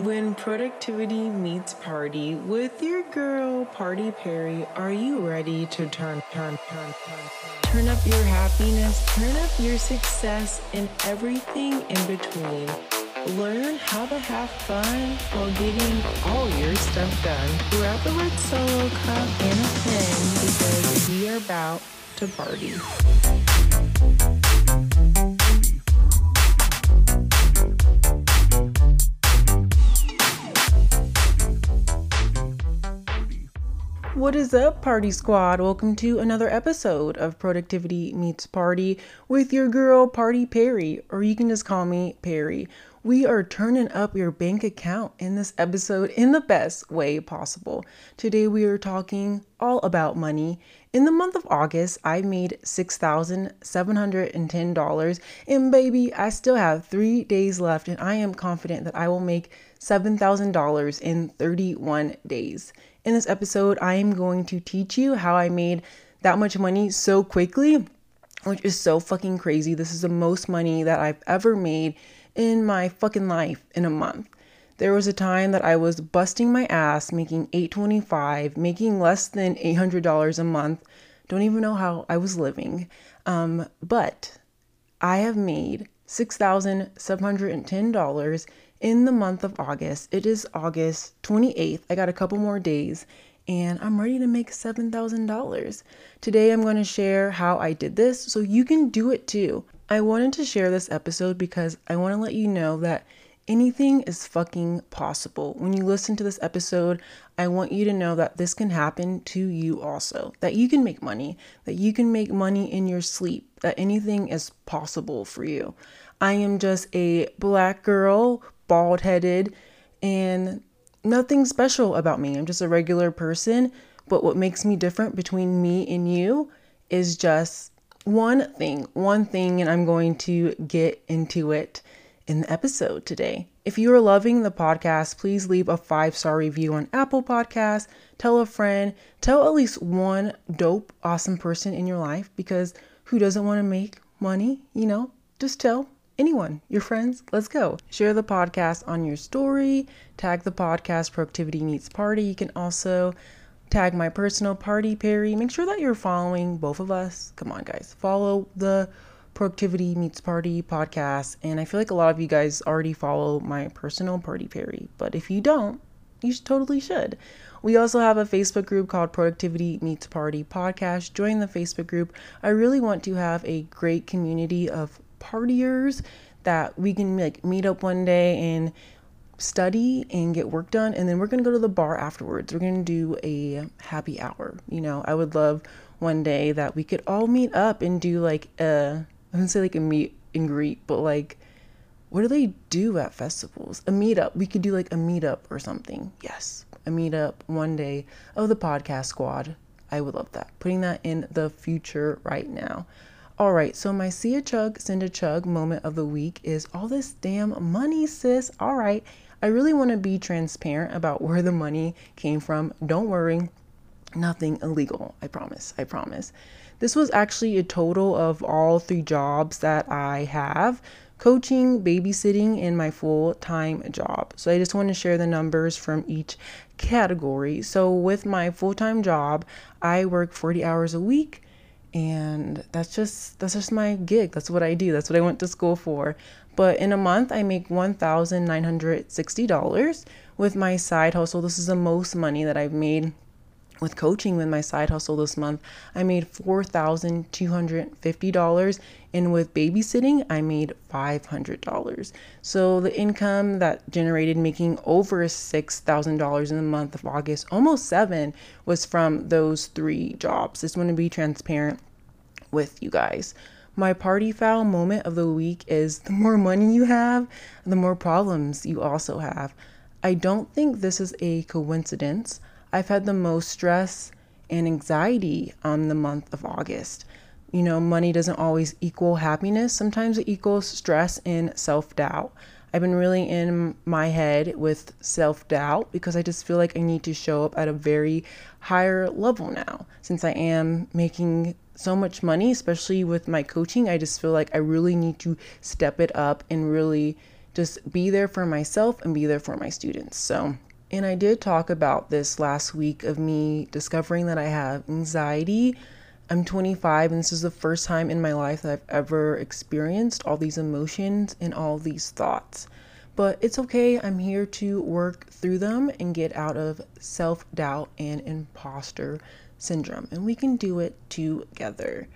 When productivity meets party with your girl Party Perry, are you ready to turn, turn, turn, turn, turn up your happiness, turn up your success, and everything in between? Learn how to have fun while getting all your stuff done. Grab the red solo cup and a pen because we are about to party. What is up, Party Squad? Welcome to another episode of Productivity Meets Party with your girl, Party Perry, or you can just call me Perry. We are turning up your bank account in this episode in the best way possible. Today, we are talking all about money. In the month of August, I made $6,710, and baby, I still have three days left, and I am confident that I will make $7,000 in 31 days. In this episode, I am going to teach you how I made that much money so quickly, which is so fucking crazy. This is the most money that I've ever made in my fucking life in a month. There was a time that I was busting my ass making 825, making less than $800 a month. Don't even know how I was living. Um, but I have made $6,710 in the month of August. It is August 28th. I got a couple more days and I'm ready to make $7,000. Today I'm going to share how I did this so you can do it too. I wanted to share this episode because I want to let you know that anything is fucking possible. When you listen to this episode, I want you to know that this can happen to you also. That you can make money, that you can make money in your sleep, that anything is possible for you. I am just a black girl bald headed, and nothing special about me. I'm just a regular person. But what makes me different between me and you is just one thing, one thing, and I'm going to get into it in the episode today. If you are loving the podcast, please leave a five star review on Apple Podcasts. Tell a friend, tell at least one dope, awesome person in your life because who doesn't want to make money? You know, just tell anyone, your friends, let's go. Share the podcast on your story, tag the podcast Productivity Meets Party. You can also tag my personal party, Perry. Make sure that you're following both of us. Come on, guys. Follow the Productivity Meets Party podcast. And I feel like a lot of you guys already follow my personal party, Perry. But if you don't, you totally should. We also have a Facebook group called Productivity Meets Party Podcast. Join the Facebook group. I really want to have a great community of partiers that we can like meet up one day and study and get work done and then we're going to go to the bar afterwards. We're going to do a happy hour. You know, I would love one day that we could all meet up and do like a I wouldn't say like a meet and greet, but like what do they do at festivals? A meetup. We could do like a meetup or something. Yes, a meetup one day of the podcast squad. I would love that. Putting that in the future right now. All right, so my see a chug, send a chug moment of the week is all this damn money, sis. All right, I really want to be transparent about where the money came from. Don't worry, nothing illegal. I promise. I promise. This was actually a total of all three jobs that I have coaching, babysitting, and my full time job. So I just want to share the numbers from each category. So with my full time job, I work 40 hours a week and that's just that's just my gig that's what i do that's what i went to school for but in a month i make $1960 with my side hustle this is the most money that i've made with coaching with my side hustle this month i made $4250 and with babysitting i made $500 so the income that generated making over $6000 in the month of august almost seven was from those three jobs. Just want to be transparent with you guys. My party foul moment of the week is the more money you have the more problems you also have. I don't think this is a coincidence I've had the most stress and anxiety on the month of August. You know, money doesn't always equal happiness, sometimes it equals stress and self doubt. I've been really in my head with self doubt because I just feel like I need to show up at a very higher level now. Since I am making so much money, especially with my coaching, I just feel like I really need to step it up and really just be there for myself and be there for my students. So, and I did talk about this last week of me discovering that I have anxiety. I'm 25 and this is the first time in my life that I've ever experienced all these emotions and all these thoughts. But it's okay. I'm here to work through them and get out of self doubt and imposter syndrome. And we can do it together.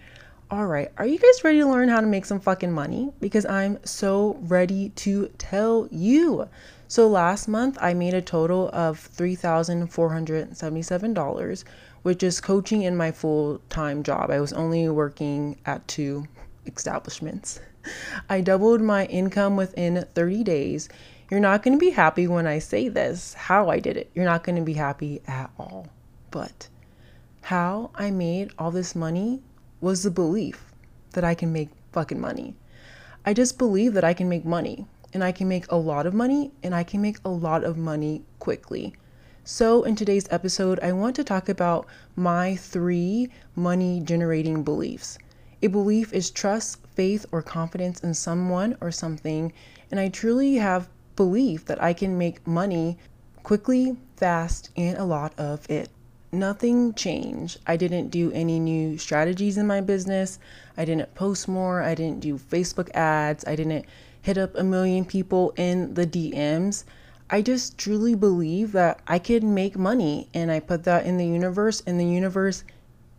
All right, are you guys ready to learn how to make some fucking money? Because I'm so ready to tell you. So last month I made a total of $3,477, which is coaching in my full time job. I was only working at two establishments. I doubled my income within 30 days. You're not going to be happy when I say this, how I did it. You're not going to be happy at all. But how I made all this money was the belief that I can make fucking money. I just believe that I can make money and I can make a lot of money and I can make a lot of money quickly. So, in today's episode, I want to talk about my three money generating beliefs. A belief is trust, faith, or confidence in someone or something, and I truly have belief that I can make money quickly, fast, and a lot of it nothing changed. I didn't do any new strategies in my business. I didn't post more. I didn't do Facebook ads. I didn't hit up a million people in the DMs. I just truly believe that I could make money and I put that in the universe and the universe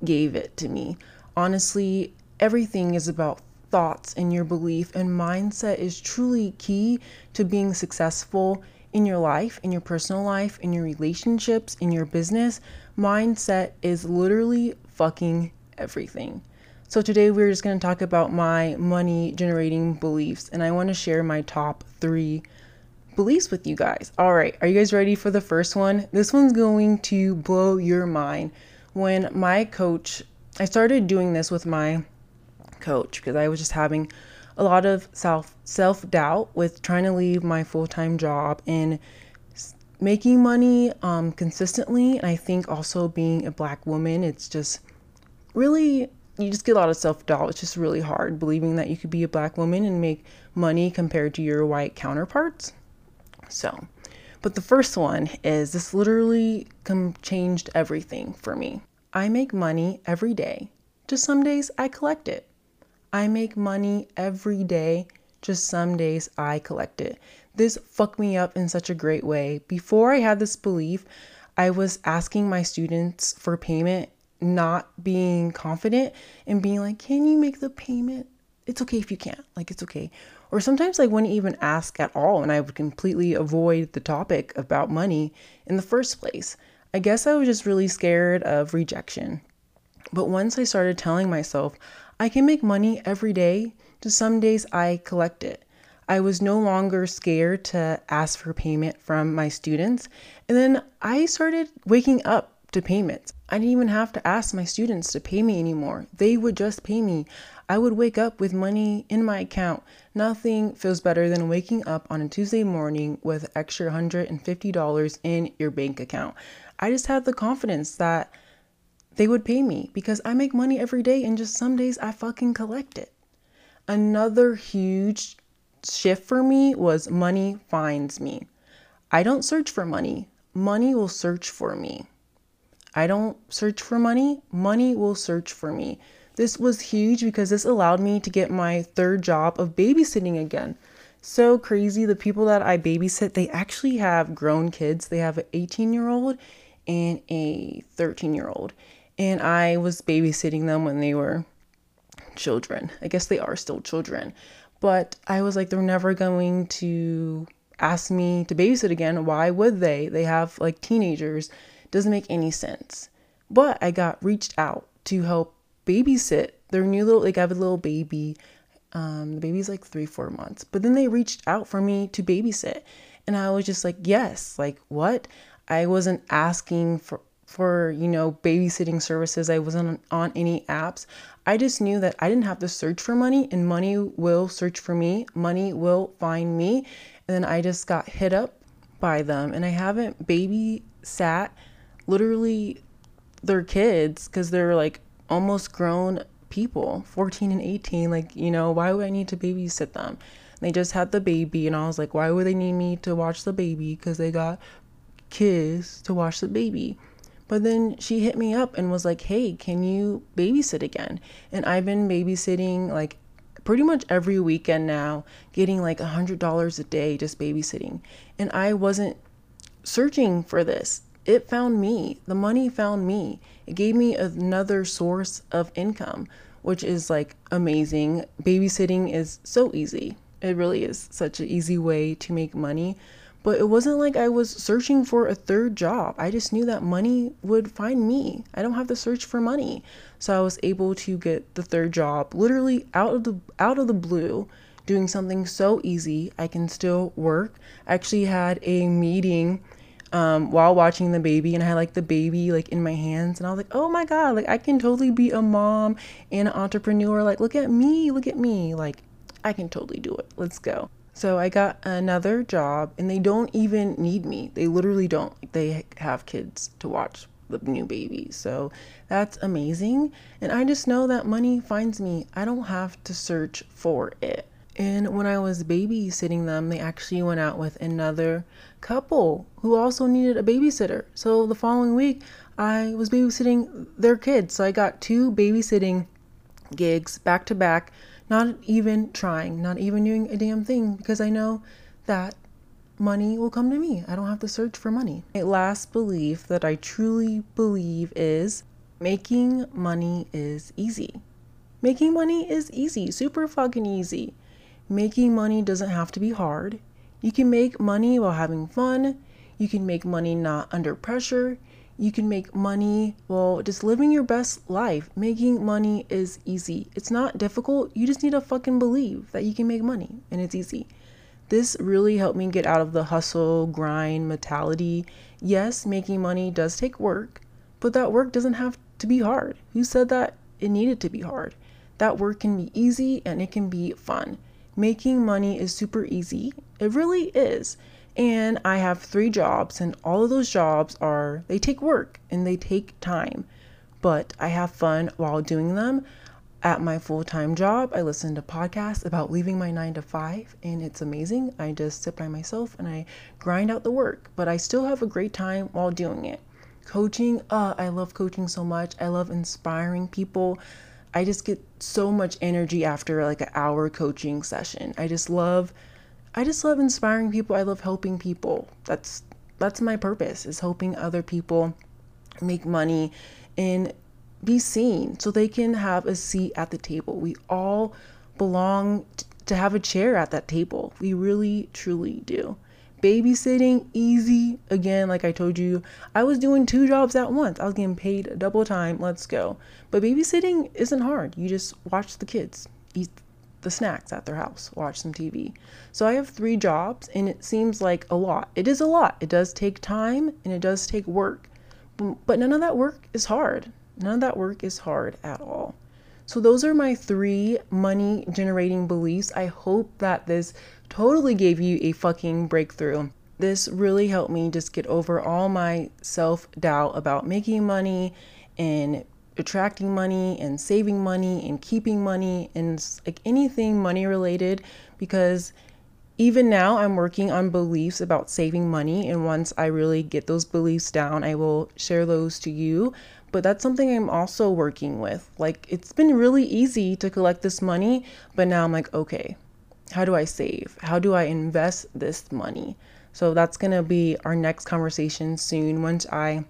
gave it to me. Honestly, everything is about thoughts and your belief and mindset is truly key to being successful in your life, in your personal life, in your relationships, in your business, mindset is literally fucking everything. So, today we're just going to talk about my money generating beliefs, and I want to share my top three beliefs with you guys. All right, are you guys ready for the first one? This one's going to blow your mind. When my coach, I started doing this with my coach because I was just having a lot of self self doubt with trying to leave my full time job and making money um, consistently. And I think also being a black woman, it's just really you just get a lot of self doubt. It's just really hard believing that you could be a black woman and make money compared to your white counterparts. So, but the first one is this literally com- changed everything for me. I make money every day. Just some days I collect it. I make money every day, just some days I collect it. This fucked me up in such a great way. Before I had this belief, I was asking my students for payment, not being confident and being like, Can you make the payment? It's okay if you can't. Like, it's okay. Or sometimes I wouldn't even ask at all and I would completely avoid the topic about money in the first place. I guess I was just really scared of rejection. But once I started telling myself, I can make money every day, to some days I collect it. I was no longer scared to ask for payment from my students. And then I started waking up to payments. I didn't even have to ask my students to pay me anymore. They would just pay me. I would wake up with money in my account. Nothing feels better than waking up on a Tuesday morning with extra $150 in your bank account. I just had the confidence that they would pay me because I make money every day and just some days I fucking collect it. Another huge shift for me was money finds me. I don't search for money, money will search for me. I don't search for money, money will search for me. This was huge because this allowed me to get my third job of babysitting again. So crazy. The people that I babysit, they actually have grown kids. They have an 18 year old and a 13 year old and I was babysitting them when they were children. I guess they are still children. But I was like, they're never going to ask me to babysit again. Why would they? They have like teenagers. Doesn't make any sense. But I got reached out to help babysit their new little, like, I have a little baby. Um, the baby's like three, four months. But then they reached out for me to babysit. And I was just like, yes, like, what? I wasn't asking for for, you know, babysitting services. I wasn't on any apps. I just knew that I didn't have to search for money and money will search for me. Money will find me. And then I just got hit up by them and I haven't babysat literally their kids because they're like almost grown people 14 and 18 like you know why would i need to babysit them They just had the baby, and I was like, why would they need me to watch the baby? Because they got kids to watch the baby. But then she hit me up and was like, hey, can you babysit again? And I've been babysitting like pretty much every weekend now, getting like a $100 a day just babysitting. And I wasn't searching for this. It found me. The money found me. It gave me another source of income, which is like amazing. Babysitting is so easy. It really is such an easy way to make money. But it wasn't like I was searching for a third job. I just knew that money would find me. I don't have to search for money. So I was able to get the third job literally out of the out of the blue, doing something so easy. I can still work. I actually had a meeting um, while watching the baby and I had like the baby like in my hands and I was like, oh my God, like I can totally be a mom and an entrepreneur. Like, look at me, look at me. Like, I can totally do it. Let's go. So I got another job and they don't even need me. They literally don't. They have kids to watch the new baby. So that's amazing. And I just know that money finds me. I don't have to search for it. And when I was babysitting them, they actually went out with another couple who also needed a babysitter. So the following week, I was babysitting their kids. So I got two babysitting gigs back to back not even trying, not even doing a damn thing because I know that money will come to me. I don't have to search for money. My last belief that I truly believe is making money is easy. Making money is easy, super fucking easy. Making money doesn't have to be hard. You can make money while having fun. You can make money not under pressure. You can make money while just living your best life. Making money is easy. It's not difficult. You just need to fucking believe that you can make money and it's easy. This really helped me get out of the hustle, grind mentality. Yes, making money does take work, but that work doesn't have to be hard. Who said that it needed to be hard? That work can be easy and it can be fun. Making money is super easy. It really is. And I have three jobs, and all of those jobs are, they take work and they take time, but I have fun while doing them. At my full time job, I listen to podcasts about leaving my nine to five, and it's amazing. I just sit by myself and I grind out the work, but I still have a great time while doing it. Coaching, uh, I love coaching so much. I love inspiring people. I just get so much energy after like an hour coaching session. I just love I just love inspiring people. I love helping people. That's that's my purpose is helping other people make money and be seen so they can have a seat at the table. We all belong to have a chair at that table. We really truly do. Babysitting easy again like I told you. I was doing two jobs at once. I was getting paid double time. Let's go. But babysitting isn't hard. You just watch the kids eat the snacks at their house, watch some TV. So I have three jobs and it seems like a lot. It is a lot. It does take time and it does take work. But none of that work is hard. None of that work is hard at all. So those are my three money generating beliefs. I hope that this totally gave you a fucking breakthrough. This really helped me just get over all my self doubt about making money and attracting money and saving money and keeping money and like anything money related because even now I'm working on beliefs about saving money and once I really get those beliefs down I will share those to you but that's something I'm also working with like it's been really easy to collect this money but now I'm like okay how do I save how do I invest this money so that's going to be our next conversation soon once I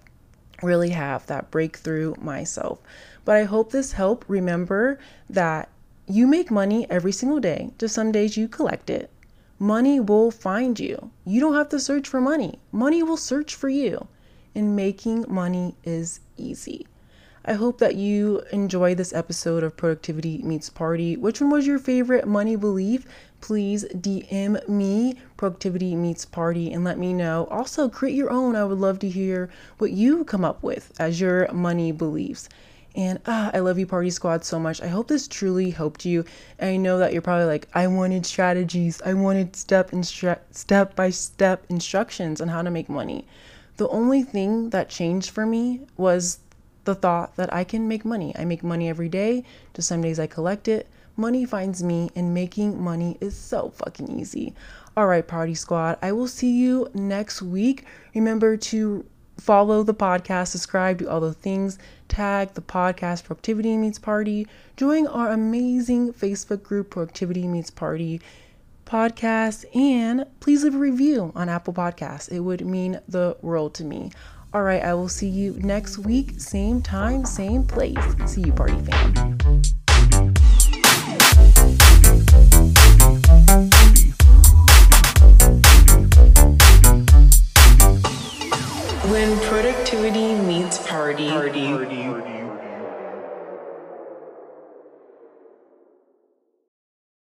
really have that breakthrough myself. But I hope this helped remember that you make money every single day. Just some days you collect it. Money will find you. You don't have to search for money. Money will search for you. And making money is easy. I hope that you enjoy this episode of Productivity Meets Party. Which one was your favorite money belief? please DM me Productivity Meets Party and let me know. Also, create your own. I would love to hear what you come up with as your money beliefs. And ah, I love you, Party Squad, so much. I hope this truly helped you. And I know that you're probably like, I wanted strategies. I wanted step instru- step by step instructions on how to make money. The only thing that changed for me was the thought that I can make money. I make money every day. Just some days I collect it money finds me, and making money is so fucking easy. All right, Party Squad, I will see you next week. Remember to follow the podcast, subscribe, do all the things, tag the podcast Productivity Meets Party, join our amazing Facebook group Productivity Meets Party podcast, and please leave a review on Apple Podcasts. It would mean the world to me. All right, I will see you next week, same time, same place. See you, party fam. When productivity meets party. party. party.